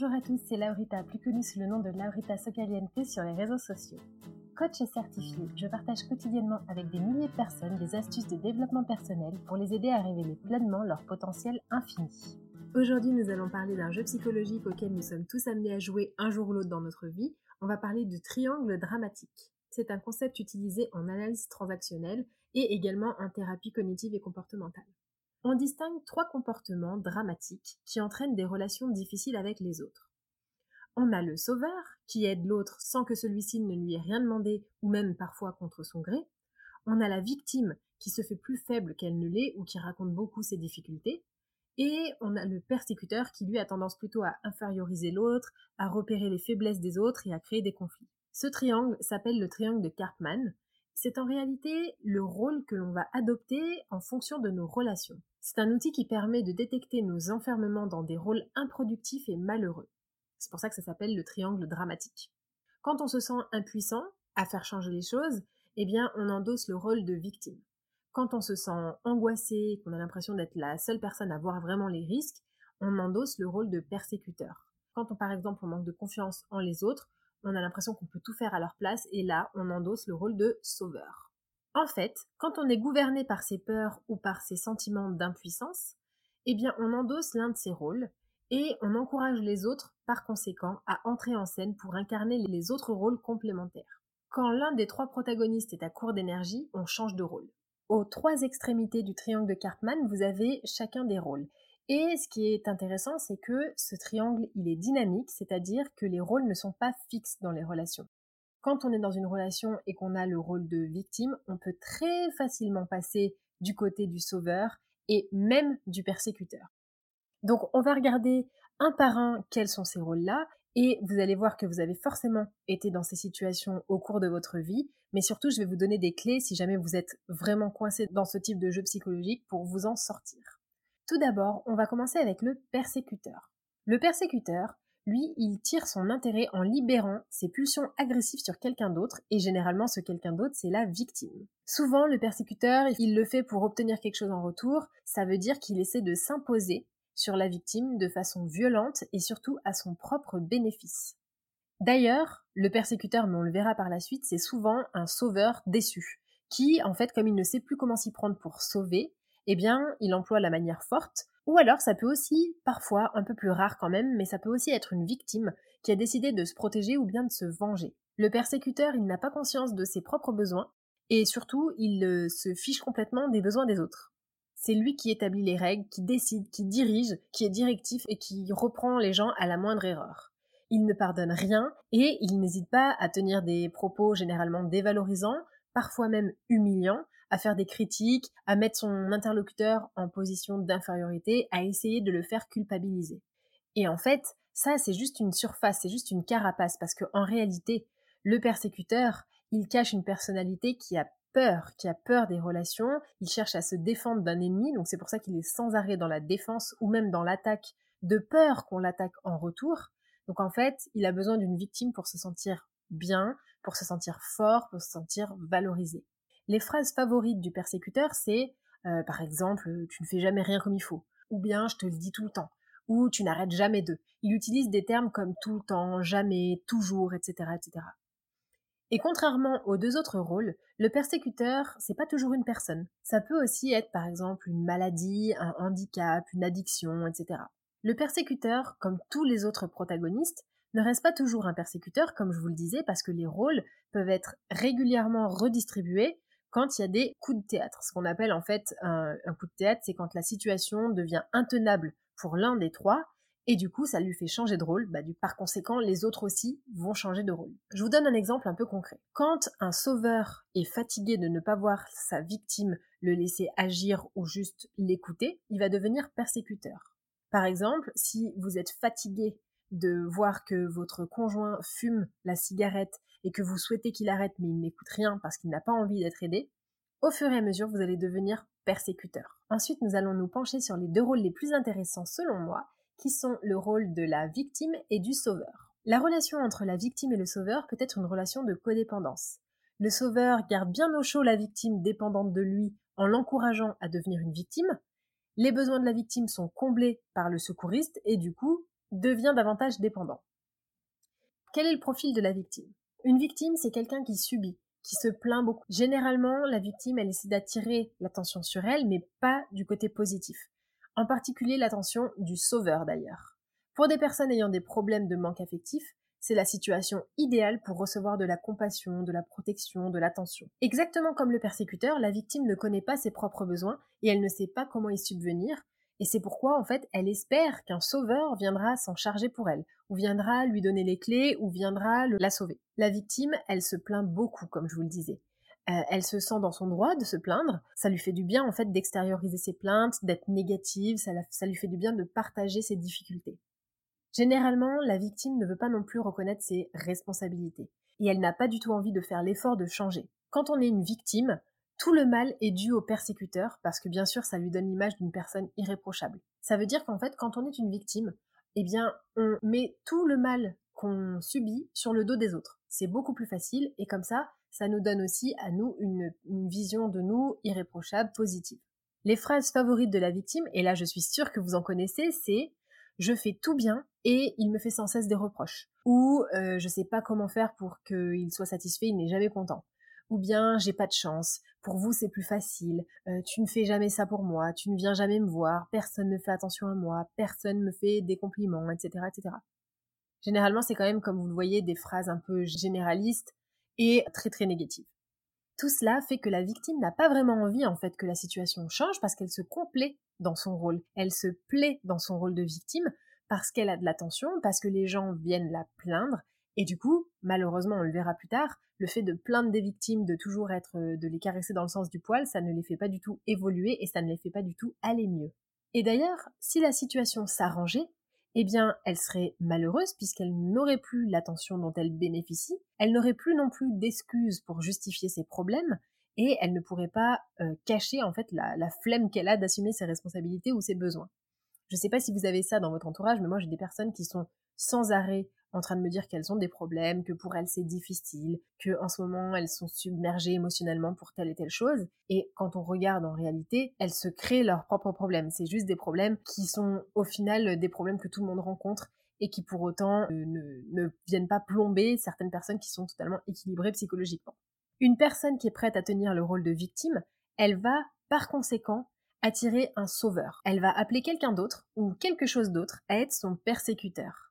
Bonjour à tous, c'est Laurita, plus connue sous le nom de Laurita Socaliente sur les réseaux sociaux. Coach certifié, je partage quotidiennement avec des milliers de personnes des astuces de développement personnel pour les aider à révéler pleinement leur potentiel infini. Aujourd'hui, nous allons parler d'un jeu psychologique auquel nous sommes tous amenés à jouer un jour ou l'autre dans notre vie. On va parler du triangle dramatique. C'est un concept utilisé en analyse transactionnelle et également en thérapie cognitive et comportementale. On distingue trois comportements dramatiques qui entraînent des relations difficiles avec les autres. On a le sauveur, qui aide l'autre sans que celui-ci ne lui ait rien demandé ou même parfois contre son gré. On a la victime, qui se fait plus faible qu'elle ne l'est ou qui raconte beaucoup ses difficultés. Et on a le persécuteur qui lui a tendance plutôt à inférioriser l'autre, à repérer les faiblesses des autres et à créer des conflits. Ce triangle s'appelle le triangle de Karpman. C'est en réalité le rôle que l'on va adopter en fonction de nos relations. C'est un outil qui permet de détecter nos enfermements dans des rôles improductifs et malheureux. C'est pour ça que ça s'appelle le triangle dramatique. Quand on se sent impuissant à faire changer les choses, eh bien on endosse le rôle de victime. Quand on se sent angoissé, qu'on a l'impression d'être la seule personne à voir vraiment les risques, on endosse le rôle de persécuteur. Quand on, par exemple, on manque de confiance en les autres, on a l'impression qu'on peut tout faire à leur place et là, on endosse le rôle de sauveur. En fait, quand on est gouverné par ses peurs ou par ses sentiments d'impuissance, eh bien, on endosse l'un de ces rôles et on encourage les autres, par conséquent, à entrer en scène pour incarner les autres rôles complémentaires. Quand l'un des trois protagonistes est à court d'énergie, on change de rôle. Aux trois extrémités du triangle de Karpman, vous avez chacun des rôles. Et ce qui est intéressant, c'est que ce triangle, il est dynamique, c'est-à-dire que les rôles ne sont pas fixes dans les relations. Quand on est dans une relation et qu'on a le rôle de victime, on peut très facilement passer du côté du sauveur et même du persécuteur. Donc on va regarder un par un quels sont ces rôles-là et vous allez voir que vous avez forcément été dans ces situations au cours de votre vie, mais surtout je vais vous donner des clés si jamais vous êtes vraiment coincé dans ce type de jeu psychologique pour vous en sortir. Tout d'abord, on va commencer avec le persécuteur. Le persécuteur, lui, il tire son intérêt en libérant ses pulsions agressives sur quelqu'un d'autre, et généralement ce quelqu'un d'autre, c'est la victime. Souvent, le persécuteur, il le fait pour obtenir quelque chose en retour, ça veut dire qu'il essaie de s'imposer sur la victime de façon violente et surtout à son propre bénéfice. D'ailleurs, le persécuteur, mais on le verra par la suite, c'est souvent un sauveur déçu, qui, en fait, comme il ne sait plus comment s'y prendre pour sauver, eh bien, il emploie la manière forte, ou alors ça peut aussi, parfois, un peu plus rare quand même, mais ça peut aussi être une victime qui a décidé de se protéger ou bien de se venger. Le persécuteur, il n'a pas conscience de ses propres besoins, et surtout, il euh, se fiche complètement des besoins des autres. C'est lui qui établit les règles, qui décide, qui dirige, qui est directif et qui reprend les gens à la moindre erreur. Il ne pardonne rien et il n'hésite pas à tenir des propos généralement dévalorisants, parfois même humiliants, à faire des critiques, à mettre son interlocuteur en position d'infériorité, à essayer de le faire culpabiliser. Et en fait, ça c'est juste une surface, c'est juste une carapace, parce qu'en réalité, le persécuteur, il cache une personnalité qui a peur, qui a peur des relations, il cherche à se défendre d'un ennemi, donc c'est pour ça qu'il est sans arrêt dans la défense ou même dans l'attaque, de peur qu'on l'attaque en retour. Donc en fait, il a besoin d'une victime pour se sentir bien, pour se sentir fort, pour se sentir valorisé. Les phrases favorites du persécuteur, c'est euh, par exemple, tu ne fais jamais rien comme il faut, ou bien je te le dis tout le temps, ou tu n'arrêtes jamais de. Il utilise des termes comme tout le temps, jamais, toujours, etc., etc. Et contrairement aux deux autres rôles, le persécuteur, c'est pas toujours une personne. Ça peut aussi être par exemple une maladie, un handicap, une addiction, etc. Le persécuteur, comme tous les autres protagonistes, ne reste pas toujours un persécuteur, comme je vous le disais, parce que les rôles peuvent être régulièrement redistribués quand il y a des coups de théâtre. Ce qu'on appelle en fait un, coup de théâtre, c'est quand la situation devient intenable pour l'un des trois, et du coup ça lui fait changer de rôle, bah, du, par conséquent les autres aussi vont changer de rôle. Je vous donne un exemple un peu concret. Quand un sauveur est fatigué de ne pas voir sa victime le laisser agir ou juste l'écouter, il va devenir persécuteur. Par exemple, si vous êtes fatigué de voir que votre conjoint fume la cigarette et que vous souhaitez qu'il arrête mais il n'écoute rien parce qu'il n'a pas envie d'être aidé, au fur et à mesure vous allez devenir persécuteur. Ensuite nous allons nous pencher sur les deux rôles les plus intéressants selon moi, qui sont le rôle de la victime et du sauveur. La relation entre la victime et le sauveur peut être une relation de codépendance. Le sauveur garde bien au chaud la victime dépendante de lui en l'encourageant à devenir une victime. Les besoins de la victime sont comblés par le secouriste et du coup devient davantage dépendant. Quel est le profil de la victime? Une victime, c'est quelqu'un qui subit, qui se plaint beaucoup. Généralement, la victime, elle essaie d'attirer l'attention sur elle, mais pas du côté positif. En particulier l'attention du sauveur d'ailleurs. Pour des personnes ayant des problèmes de manque affectif, c'est la situation idéale pour recevoir de la compassion, de la protection, de l'attention. Exactement comme le persécuteur, la victime ne connaît pas ses propres besoins et elle ne sait pas comment y subvenir, et c'est pourquoi, en fait, elle espère qu'un sauveur viendra s'en charger pour elle, ou viendra lui donner les clés, ou viendra la sauver. La victime, elle se plaint beaucoup, comme je vous le disais. Euh, elle se sent dans son droit de se plaindre. Ça lui fait du bien, en fait, d'extérioriser ses plaintes, d'être négative. Ça, ça lui fait du bien de partager ses difficultés. Généralement, la victime ne veut pas non plus reconnaître ses responsabilités. Et elle n'a pas du tout envie de faire l'effort de changer. Quand on est une victime, tout le mal est dû au persécuteur parce que bien sûr ça lui donne l'image d'une personne irréprochable. Ça veut dire qu'en fait quand on est une victime, eh bien on met tout le mal qu'on subit sur le dos des autres. C'est beaucoup plus facile et comme ça, ça nous donne aussi à nous une, vision de nous irréprochable, positive. Les phrases favorites de la victime, et là je suis sûre que vous en connaissez, c'est je fais tout bien et il me fait sans cesse des reproches. Ou euh, je sais pas comment faire pour qu'il soit satisfait, il n'est jamais content ou bien j'ai pas de chance, pour vous c'est plus facile, euh, tu ne fais jamais ça pour moi, tu ne viens jamais me voir, personne ne fait attention à moi, personne me fait des compliments, etc. etc. Généralement c'est quand même, comme vous le voyez, des phrases un peu généralistes et très très négatives. Tout cela fait que la victime n'a pas vraiment envie en fait que la situation change parce qu'elle se complaît dans son rôle, elle se plaît dans son rôle de victime parce qu'elle a de l'attention, parce que les gens viennent la plaindre, et du coup, malheureusement, on le verra plus tard, le fait de plaindre des victimes, de toujours être, euh, de les caresser dans le sens du poil, ça ne les fait pas du tout évoluer et ça ne les fait pas du tout aller mieux. Et d'ailleurs, si la situation s'arrangeait, eh bien, elle serait malheureuse puisqu'elle n'aurait plus l'attention dont elle bénéficie, elle n'aurait plus non plus d'excuses pour justifier ses problèmes, et elle ne pourrait pas euh, cacher en fait la, la flemme qu'elle a d'assumer ses responsabilités ou ses besoins. Je ne sais pas si vous avez ça dans votre entourage, mais moi j'ai des personnes qui sont sans arrêt en train de me dire qu'elles ont des problèmes, que pour elles c'est difficile, que en ce moment elles sont submergées émotionnellement pour telle et telle chose. Et quand on regarde en réalité, elles se créent leurs propres problèmes. C'est juste des problèmes qui sont au final des problèmes que tout le monde rencontre et qui pour autant euh, ne, ne viennent pas plomber certaines personnes qui sont totalement équilibrées psychologiquement. Une personne qui est prête à tenir le rôle de victime, elle va par conséquent attirer un sauveur. Elle va appeler quelqu'un d'autre ou quelque chose d'autre à être son persécuteur.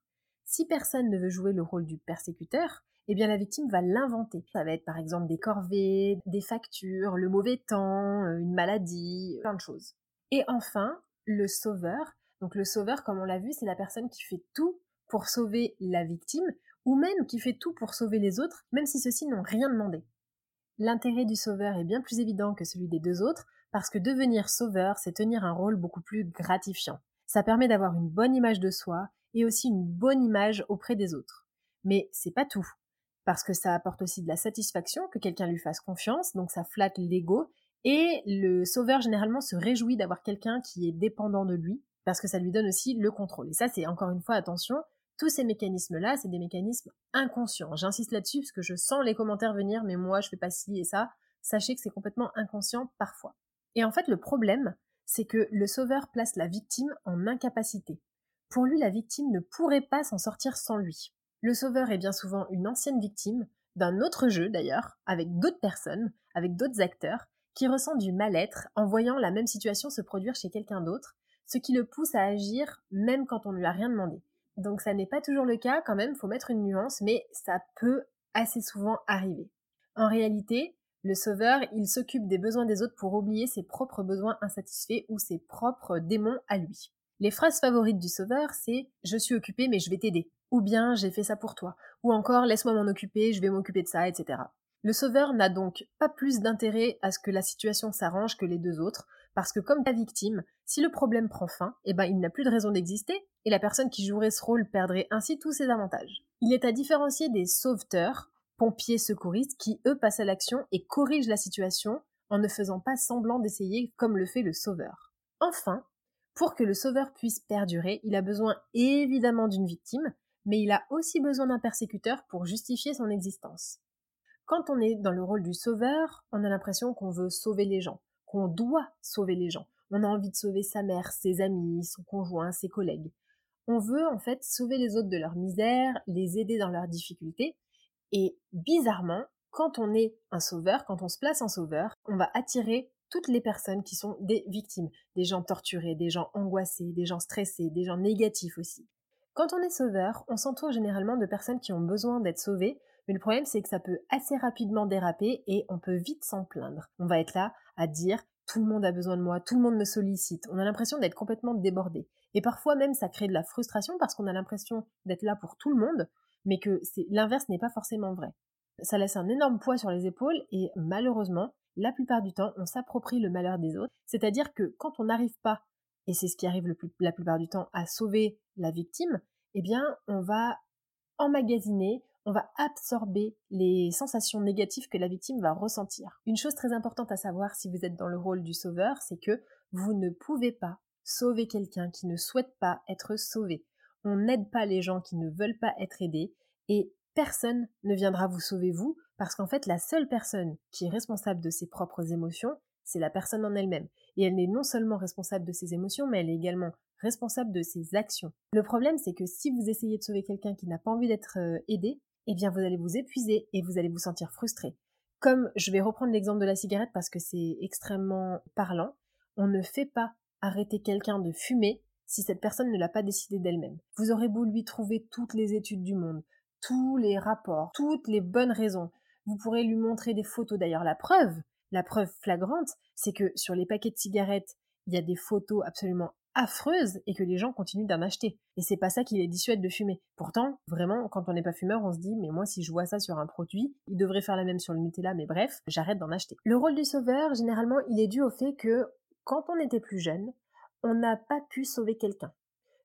Si personne ne veut jouer le rôle du persécuteur, eh bien la victime va l'inventer. Ça va être par exemple des corvées, des factures, le mauvais temps, euh, une maladie, plein de choses. Et enfin, le sauveur. Donc le sauveur, comme on l'a vu, c'est la personne qui fait tout pour sauver la victime, ou même qui fait tout pour sauver les autres, même si ceux-ci n'ont rien demandé. L'intérêt du sauveur est bien plus évident que celui des deux autres, parce que devenir sauveur, c'est tenir un rôle beaucoup plus gratifiant. Ça permet d'avoir une bonne image de soi et aussi une bonne image auprès des autres. Mais c'est pas tout. parce que ça apporte aussi de la satisfaction que quelqu'un lui fasse confiance, donc ça flatte l'ego, et le sauveur généralement se réjouit d'avoir quelqu'un qui est dépendant de lui, parce que ça lui donne aussi le contrôle. Et ça, c'est encore une fois, attention, tous ces mécanismes-là, c'est des mécanismes inconscients. J'insiste là-dessus parce que je sens les commentaires venir, mais moi, je fais pas ci et ça. Sachez que c'est complètement inconscient parfois. Et en fait, le problème, c'est que le sauveur place la victime en incapacité. Pour lui, la victime ne pourrait pas s'en sortir sans lui. Le sauveur est bien souvent une ancienne victime, d'un autre jeu d'ailleurs, avec d'autres personnes, avec d'autres acteurs, qui ressent du mal-être en voyant la même situation se produire chez quelqu'un d'autre, ce qui le pousse à agir même quand on ne lui a rien demandé. Donc ça n'est pas toujours le cas quand même, faut mettre une nuance, mais ça peut assez souvent arriver. En réalité, le sauveur, il s'occupe des besoins des autres pour oublier ses propres besoins insatisfaits ou ses propres démons à lui. Les phrases favorites du sauveur, c'est je suis occupé mais je vais t'aider, ou bien j'ai fait ça pour toi, ou encore laisse-moi m'en occuper, je vais m'occuper de ça, etc. Le sauveur n'a donc pas plus d'intérêt à ce que la situation s'arrange que les deux autres, parce que comme la victime, si le problème prend fin, eh ben il n'a plus de raison d'exister, et la personne qui jouerait ce rôle perdrait ainsi tous ses avantages. Il est à différencier des sauveteurs, pompiers secouristes, qui eux passent à l'action et corrigent la situation en ne faisant pas semblant d'essayer comme le fait le sauveur. Enfin, pour que le sauveur puisse perdurer, il a besoin évidemment d'une victime, mais il a aussi besoin d'un persécuteur pour justifier son existence. Quand on est dans le rôle du sauveur, on a l'impression qu'on veut sauver les gens qu'on doit sauver les gens. On a envie de sauver sa mère, ses amis, son conjoint, ses collègues. On veut en fait sauver les autres de leur misère, les aider dans leurs difficultés. Et bizarrement, quand on est un sauveur, quand on se place en sauveur, on va attirer toutes les personnes qui sont des victimes, des gens torturés, des gens angoissés, des gens stressés, des gens négatifs aussi. Quand on est sauveur, on s'entoure généralement de personnes qui ont besoin d'être sauvées, mais le problème c'est que ça peut assez rapidement déraper et on peut vite s'en plaindre. On va être là à dire tout le monde a besoin de moi, tout le monde me sollicite. On a l'impression d'être complètement débordé. Et parfois même ça crée de la frustration parce qu'on a l'impression d'être là pour tout le monde, mais que l'inverse n'est pas forcément vrai. Ça laisse un énorme poids sur les épaules et malheureusement, la plupart du temps, on s'approprie le malheur des autres. C'est-à-dire que quand on n'arrive pas, et c'est ce qui arrive la plupart du temps, à sauver la victime, eh bien, on va emmagasiner, on va absorber les sensations négatives que la victime va ressentir. Une chose très importante à savoir si vous êtes dans le rôle du sauveur, c'est que vous ne pouvez pas sauver quelqu'un qui ne souhaite pas être sauvé. On n'aide pas les gens qui ne veulent pas être aidés et personne ne viendra vous sauver vous parce qu'en fait la seule personne qui est responsable de ses propres émotions, c'est la personne en elle-même. Et elle n'est non seulement responsable de ses émotions, mais elle est également responsable de ses actions. Le problème, c'est que si vous essayez de sauver quelqu'un qui n'a pas envie d'être euh, aidé, eh bien vous allez vous épuiser et vous allez vous sentir frustré. Comme je vais reprendre l'exemple de la cigarette parce que c'est extrêmement parlant, on ne fait pas arrêter quelqu'un de fumer si cette personne ne l'a pas décidé d'elle-même. Vous aurez beau lui trouver toutes les études du monde, tous les rapports, toutes les bonnes raisons. Vous pourrez lui montrer des photos d'ailleurs. La preuve, la preuve flagrante, c'est que sur les paquets de cigarettes, il y a des photos absolument affreuse et que les gens continuent d'en acheter. Et c'est pas ça qui les dissuade de fumer. Pourtant, vraiment, quand on n'est pas fumeur, on se dit, mais moi, si je vois ça sur un produit, il devrait faire la même sur le Nutella, mais bref, j'arrête d'en acheter. Le rôle du sauveur, généralement, il est dû au fait que, quand on était plus jeune, on n'a pas pu sauver quelqu'un.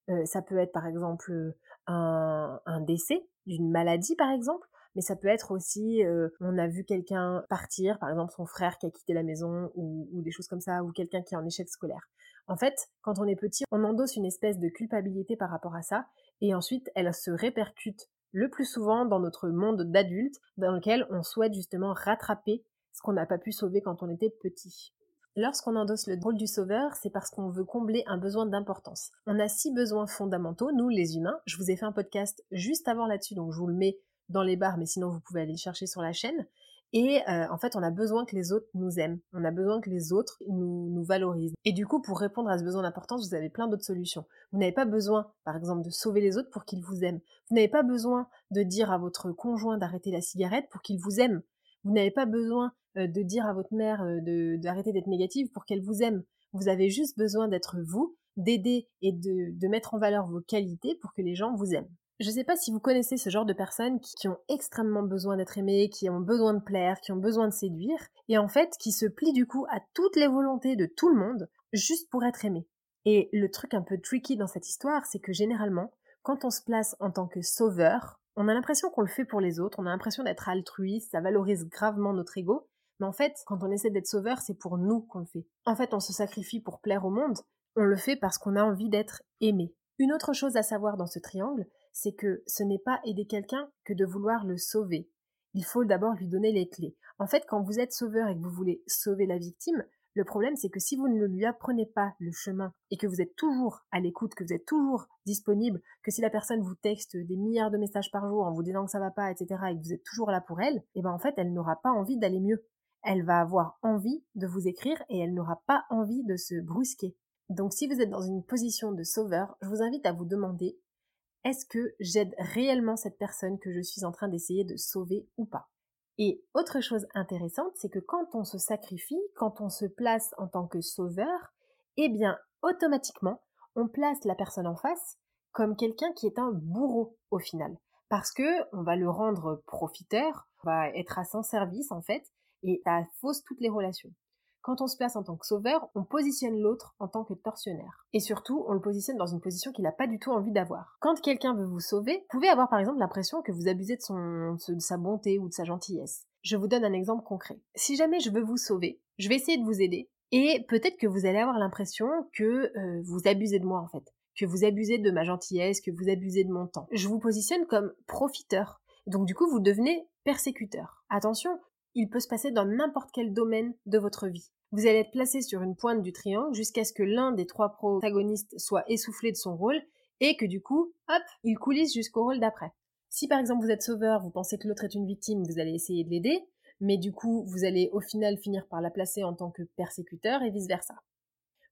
Euh, ça peut être, par exemple, un décès d'une maladie, par exemple, mais ça peut être aussi, euh, on a vu quelqu'un partir, par exemple son frère qui a quitté la maison, ou, ou des choses comme ça, ou quelqu'un qui est en échec scolaire. En fait, quand on est petit, on endosse une espèce de culpabilité par rapport à ça, et ensuite elle se répercute le plus souvent dans notre monde d'adulte, dans lequel on souhaite justement rattraper ce qu'on n'a pas pu sauver quand on était petit. Lorsqu'on endosse le rôle du sauveur, c'est parce qu'on veut combler un besoin d'importance. On a six besoins fondamentaux, nous les humains. Je vous ai fait un podcast juste avant là-dessus, donc je vous le mets dans les bars, mais sinon vous pouvez aller le chercher sur la chaîne. Et euh, en fait, on a besoin que les autres nous aiment. On a besoin que les autres nous, valorisent. Et du coup, pour répondre à ce besoin d'importance, vous avez plein d'autres solutions. Vous n'avez pas besoin, par exemple, de sauver les autres pour qu'ils vous aiment. Vous n'avez pas besoin de dire à votre conjoint d'arrêter la cigarette pour qu'il vous aime. Vous n'avez pas besoin euh, de dire à votre mère euh, d'arrêter d'être négative pour qu'elle vous aime. Vous avez juste besoin d'être vous, d'aider et de mettre en valeur vos qualités pour que les gens vous aiment. Je ne sais pas si vous connaissez ce genre de personnes qui, ont extrêmement besoin d'être aimées, qui ont besoin de plaire, qui ont besoin de séduire, et en fait qui se plient du coup à toutes les volontés de tout le monde juste pour être aimées. Et le truc un peu tricky dans cette histoire, c'est que généralement, quand on se place en tant que sauveur, On a l'impression qu'on le fait pour les autres, on a l'impression d'être altruiste, ça valorise gravement notre ego, mais en fait, quand on essaie d'être sauveur, c'est pour nous qu'on le fait. En fait, on se sacrifie pour plaire au monde, on le fait parce qu'on a envie d'être aimé. Une autre chose à savoir dans ce triangle, c'est que ce n'est pas aider quelqu'un que de vouloir le sauver. Il faut d'abord lui donner les clés. En fait, quand vous êtes sauveur et que vous voulez sauver la victime, le problème, c'est que si vous ne lui apprenez pas le chemin et que vous êtes toujours à l'écoute, que vous êtes toujours disponible, que si la personne vous texte des milliards de messages par jour en vous disant que ça va pas, etc., et que vous êtes toujours là pour elle, eh ben en fait, elle n'aura pas envie d'aller mieux. Elle va avoir envie de vous écrire et elle n'aura pas envie de se brusquer. Donc si vous êtes dans une position de sauveur, je vous invite à vous demander est-ce que j'aide réellement cette personne que je suis en train d'essayer de sauver ou pas? Et autre chose intéressante, c'est que quand on se sacrifie, quand on se place en tant que sauveur, eh bien, automatiquement, on place la personne en face comme quelqu'un qui est un bourreau au final. Parce que on va le rendre profiteur, on va être à son service en fait, et ça fausse toutes les relations. Quand on se place en tant que sauveur, on positionne l'autre en tant que tortionnaire. Et surtout, on le positionne dans une position qu'il n'a pas du tout envie d'avoir. Quand quelqu'un veut vous sauver, vous pouvez avoir par exemple l'impression que vous abusez de, son, de sa bonté ou de sa gentillesse. Je vous donne un exemple concret. Si jamais je veux vous sauver, je vais essayer de vous aider, et peut-être que vous allez avoir l'impression que euh, vous abusez de moi en fait, que vous abusez de ma gentillesse, que vous abusez de mon temps. Je vous positionne comme profiteur. Donc du coup, vous devenez persécuteur. Attention, il peut se passer dans n'importe quel domaine de votre vie. Vous allez être placé sur une pointe du triangle jusqu'à ce que l'un des trois protagonistes soit essoufflé de son rôle et que du coup, hop, il coulisse jusqu'au rôle d'après. Si par exemple vous êtes sauveur, vous pensez que l'autre est une victime, vous allez essayer de l'aider, mais du coup vous allez au final finir par la placer en tant que persécuteur et vice-versa.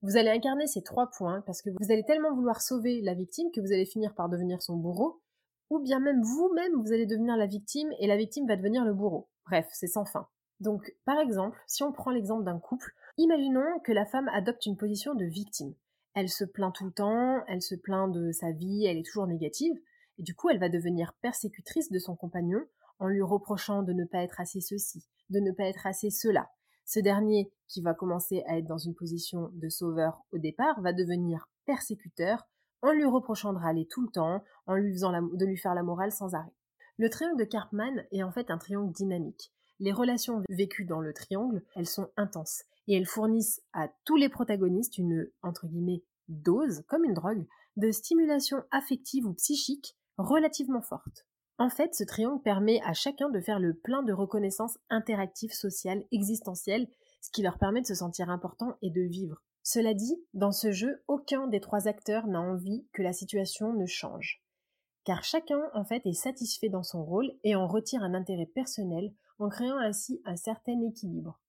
Vous allez incarner ces trois points parce que vous allez tellement vouloir sauver la victime que vous allez finir par devenir son bourreau, ou bien même vous-même vous allez devenir la victime et la victime va devenir le bourreau. Bref, c'est sans fin. Donc, par exemple, si on prend l'exemple d'un couple, imaginons que la femme adopte une position de victime. Elle se plaint tout le temps, elle se plaint de sa vie, elle est toujours négative, et du coup elle va devenir persécutrice de son compagnon en lui reprochant de ne pas être assez ceci, de ne pas être assez cela. Ce dernier, qui va commencer à être dans une position de sauveur au départ, va devenir persécuteur en lui reprochant de râler tout le temps, en lui faisant de lui faire la morale sans arrêt. Le triangle de Karpman est en fait un triangle dynamique. Les relations vécues dans le triangle, elles sont intenses et elles fournissent à tous les protagonistes une, dose, comme une drogue, de stimulation affective ou psychique relativement forte. En fait, ce triangle permet à chacun de faire le plein de reconnaissance interactive, sociale, existentielle, ce qui leur permet de se sentir important et de vivre. Cela dit, dans ce jeu, aucun des trois acteurs n'a envie que la situation ne change. Car chacun, en fait, est satisfait dans son rôle et en retire un intérêt personnel en créant ainsi un certain équilibre.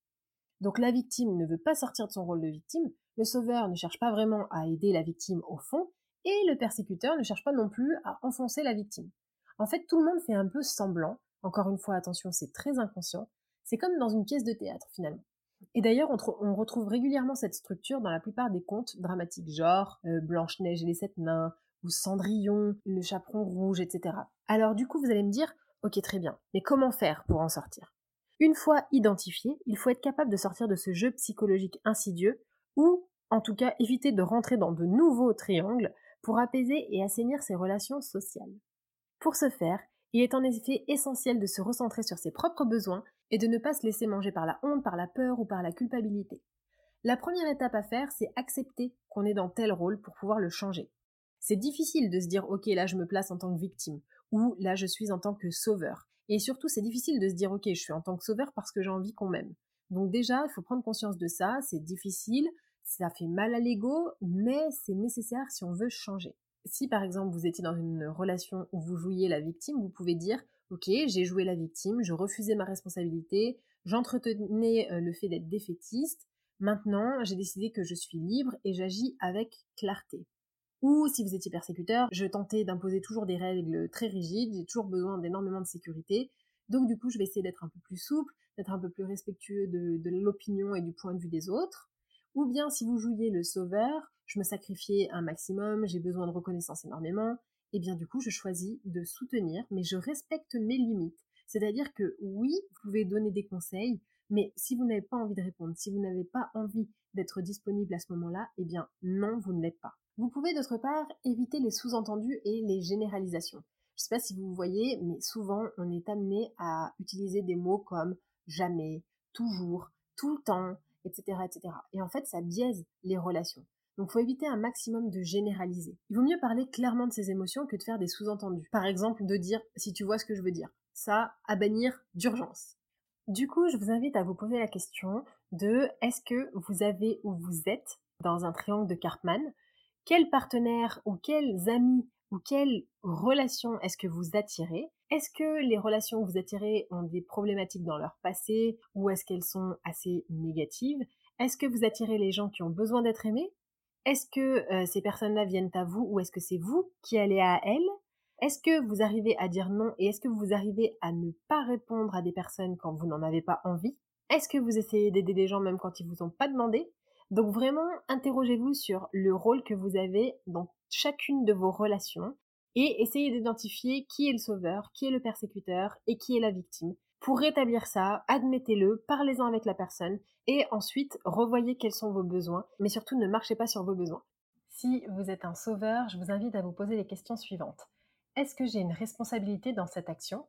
Donc la victime ne veut pas sortir de son rôle de victime, le sauveur ne cherche pas vraiment à aider la victime au fond, et le persécuteur ne cherche pas non plus à enfoncer la victime. En fait, tout le monde fait un peu semblant, encore une fois, attention, c'est très inconscient, c'est comme dans une pièce de théâtre finalement. Et d'ailleurs, on, retrouve régulièrement cette structure dans la plupart des contes dramatiques, genre euh, Blanche-Neige et les Sept Nains, ou Cendrillon, le Chaperon Rouge, etc. Alors du coup, vous allez me dire, Ok, très bien. Mais comment faire pour en sortir? Une fois identifié, il faut être capable de sortir de ce jeu psychologique insidieux, ou en tout cas éviter de rentrer dans de nouveaux triangles pour apaiser et assainir ses relations sociales. Pour ce faire, il est en effet essentiel de se recentrer sur ses propres besoins et de ne pas se laisser manger par la honte, par la peur ou par la culpabilité. La première étape à faire, c'est accepter qu'on est dans tel rôle pour pouvoir le changer. C'est difficile de se dire ok là je me place en tant que victime ou là je suis en tant que sauveur. Et surtout c'est difficile de se dire ok je suis en tant que sauveur parce que j'ai envie qu'on m'aime. Donc déjà il faut prendre conscience de ça, c'est difficile, ça fait mal à l'ego, mais c'est nécessaire si on veut changer. Si par exemple vous étiez dans une relation où vous jouiez la victime, vous pouvez dire ok j'ai joué la victime, je refusais ma responsabilité, j'entretenais euh, le fait d'être défaitiste, maintenant j'ai décidé que je suis libre et j'agis avec clarté. Ou si vous étiez persécuteur, je tentais d'imposer toujours des règles très rigides, j'ai toujours besoin d'énormément de sécurité. Donc du coup, je vais essayer d'être un peu plus souple, d'être un peu plus respectueux de, l'opinion et du point de vue des autres. Ou bien si vous jouiez le sauveur, je me sacrifiais un maximum, j'ai besoin de reconnaissance énormément, et bien du coup, je choisis de soutenir, mais je respecte mes limites. C'est-à-dire que oui, vous pouvez donner des conseils, mais si vous n'avez pas envie de répondre, si vous n'avez pas envie d'être disponible à ce moment-là, eh bien non, vous ne l'êtes pas. Vous pouvez d'autre part éviter les sous-entendus et les généralisations. Je sais pas si vous voyez, mais souvent on est amené à utiliser des mots comme jamais, toujours, tout le temps, etc., etc. Et en fait, ça biaise les relations. Donc faut éviter un maximum de généraliser. Il vaut mieux parler clairement de ses émotions que de faire des sous-entendus. Par exemple, de dire si tu vois ce que je veux dire. Ça, à bannir d'urgence. Du coup, je vous invite à vous poser la question de est-ce que vous avez ou vous êtes dans un triangle de Karpman Quels partenaires ou quels amis ou quelles relations est-ce que vous attirez? Est-ce que les relations que vous attirez ont des problématiques dans leur passé ou est-ce qu'elles sont assez négatives? Est-ce que vous attirez les gens qui ont besoin d'être aimés? Est-ce que euh, ces personnes-là viennent à vous ou est-ce que c'est vous qui allez à elles? Est-ce que vous arrivez à dire non et est-ce que vous arrivez à ne pas répondre à des personnes quand vous n'en avez pas envie? Est-ce que vous essayez d'aider des gens même quand ils vous ont pas demandé? Donc vraiment, interrogez-vous sur le rôle que vous avez dans chacune de vos relations et essayez d'identifier qui est le sauveur, qui est le persécuteur et qui est la victime. Pour rétablir ça, admettez-le, parlez-en avec la personne et ensuite revoyez quels sont vos besoins, mais surtout ne marchez pas sur vos besoins. Si vous êtes un sauveur, je vous invite à vous poser les questions suivantes. Est-ce que j'ai une responsabilité dans cette action?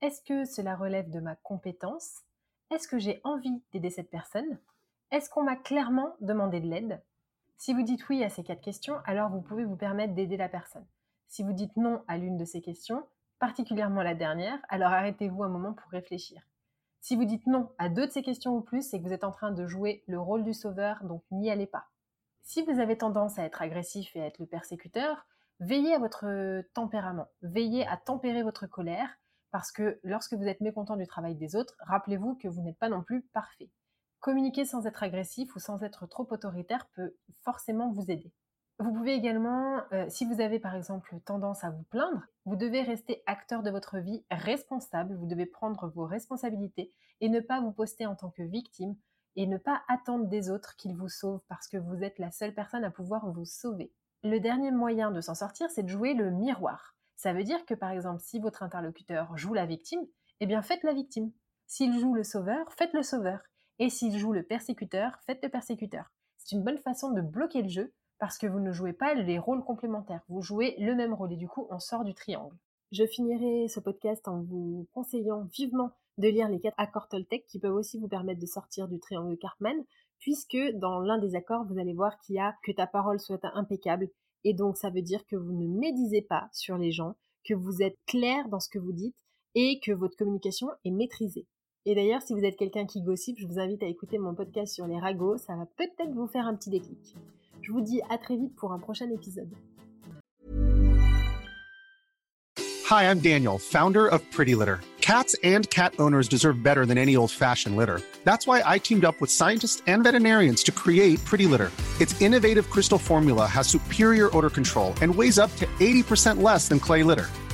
Est-ce que cela relève de ma compétence? Est-ce que j'ai envie d'aider cette personne? Est-ce qu'on m'a clairement demandé de l'aide? Si vous dites oui à ces quatre questions, alors vous pouvez vous permettre d'aider la personne. Si vous dites non à l'une de ces questions, particulièrement la dernière, alors arrêtez-vous un moment pour réfléchir. Si vous dites non à deux de ces questions ou plus, c'est que vous êtes en train de jouer le rôle du sauveur, donc n'y allez pas. Si vous avez tendance à être agressif et à être le persécuteur, veillez à votre tempérament, veillez à tempérer votre colère, parce que lorsque vous êtes mécontent du travail des autres, rappelez-vous que vous n'êtes pas non plus parfait. Communiquer sans être agressif ou sans être trop autoritaire peut forcément vous aider. Vous pouvez également, euh, si vous avez par exemple tendance à vous plaindre, vous devez rester acteur de votre vie, responsable, vous devez prendre vos responsabilités et ne pas vous poster en tant que victime et ne pas attendre des autres qu'ils vous sauvent parce que vous êtes la seule personne à pouvoir vous sauver. Le dernier moyen de s'en sortir, c'est de jouer le miroir. Ça veut dire que par exemple, si votre interlocuteur joue la victime, eh bien faites la victime. S'il joue le sauveur, faites le sauveur. Et s'il joue le persécuteur, faites le persécuteur. C'est une bonne façon de bloquer le jeu parce que vous ne jouez pas les rôles complémentaires, vous jouez le même rôle et du coup on sort du triangle. Je finirai ce podcast en vous conseillant vivement de lire les quatre accords Toltec qui peuvent aussi vous permettre de sortir du triangle Cartman, puisque dans l'un des accords, vous allez voir qu'il y a que ta parole soit impeccable, et donc ça veut dire que vous ne médisez pas sur les gens, que vous êtes clair dans ce que vous dites, et que votre communication est maîtrisée. Et d'ailleurs, si vous êtes quelqu'un qui gossip, je vous invite à écouter mon podcast sur les ragots, ça va peut-être vous faire un petit déclic. Je vous dis à très vite pour un prochain épisode. Hi, I'm Daniel, founder of Pretty Litter. Cats and cat owners deserve better than any old-fashioned litter. That's why I teamed up with scientists and veterinarians to create Pretty Litter. Its innovative crystal formula has superior odor control and weighs up to 80% less than clay litter.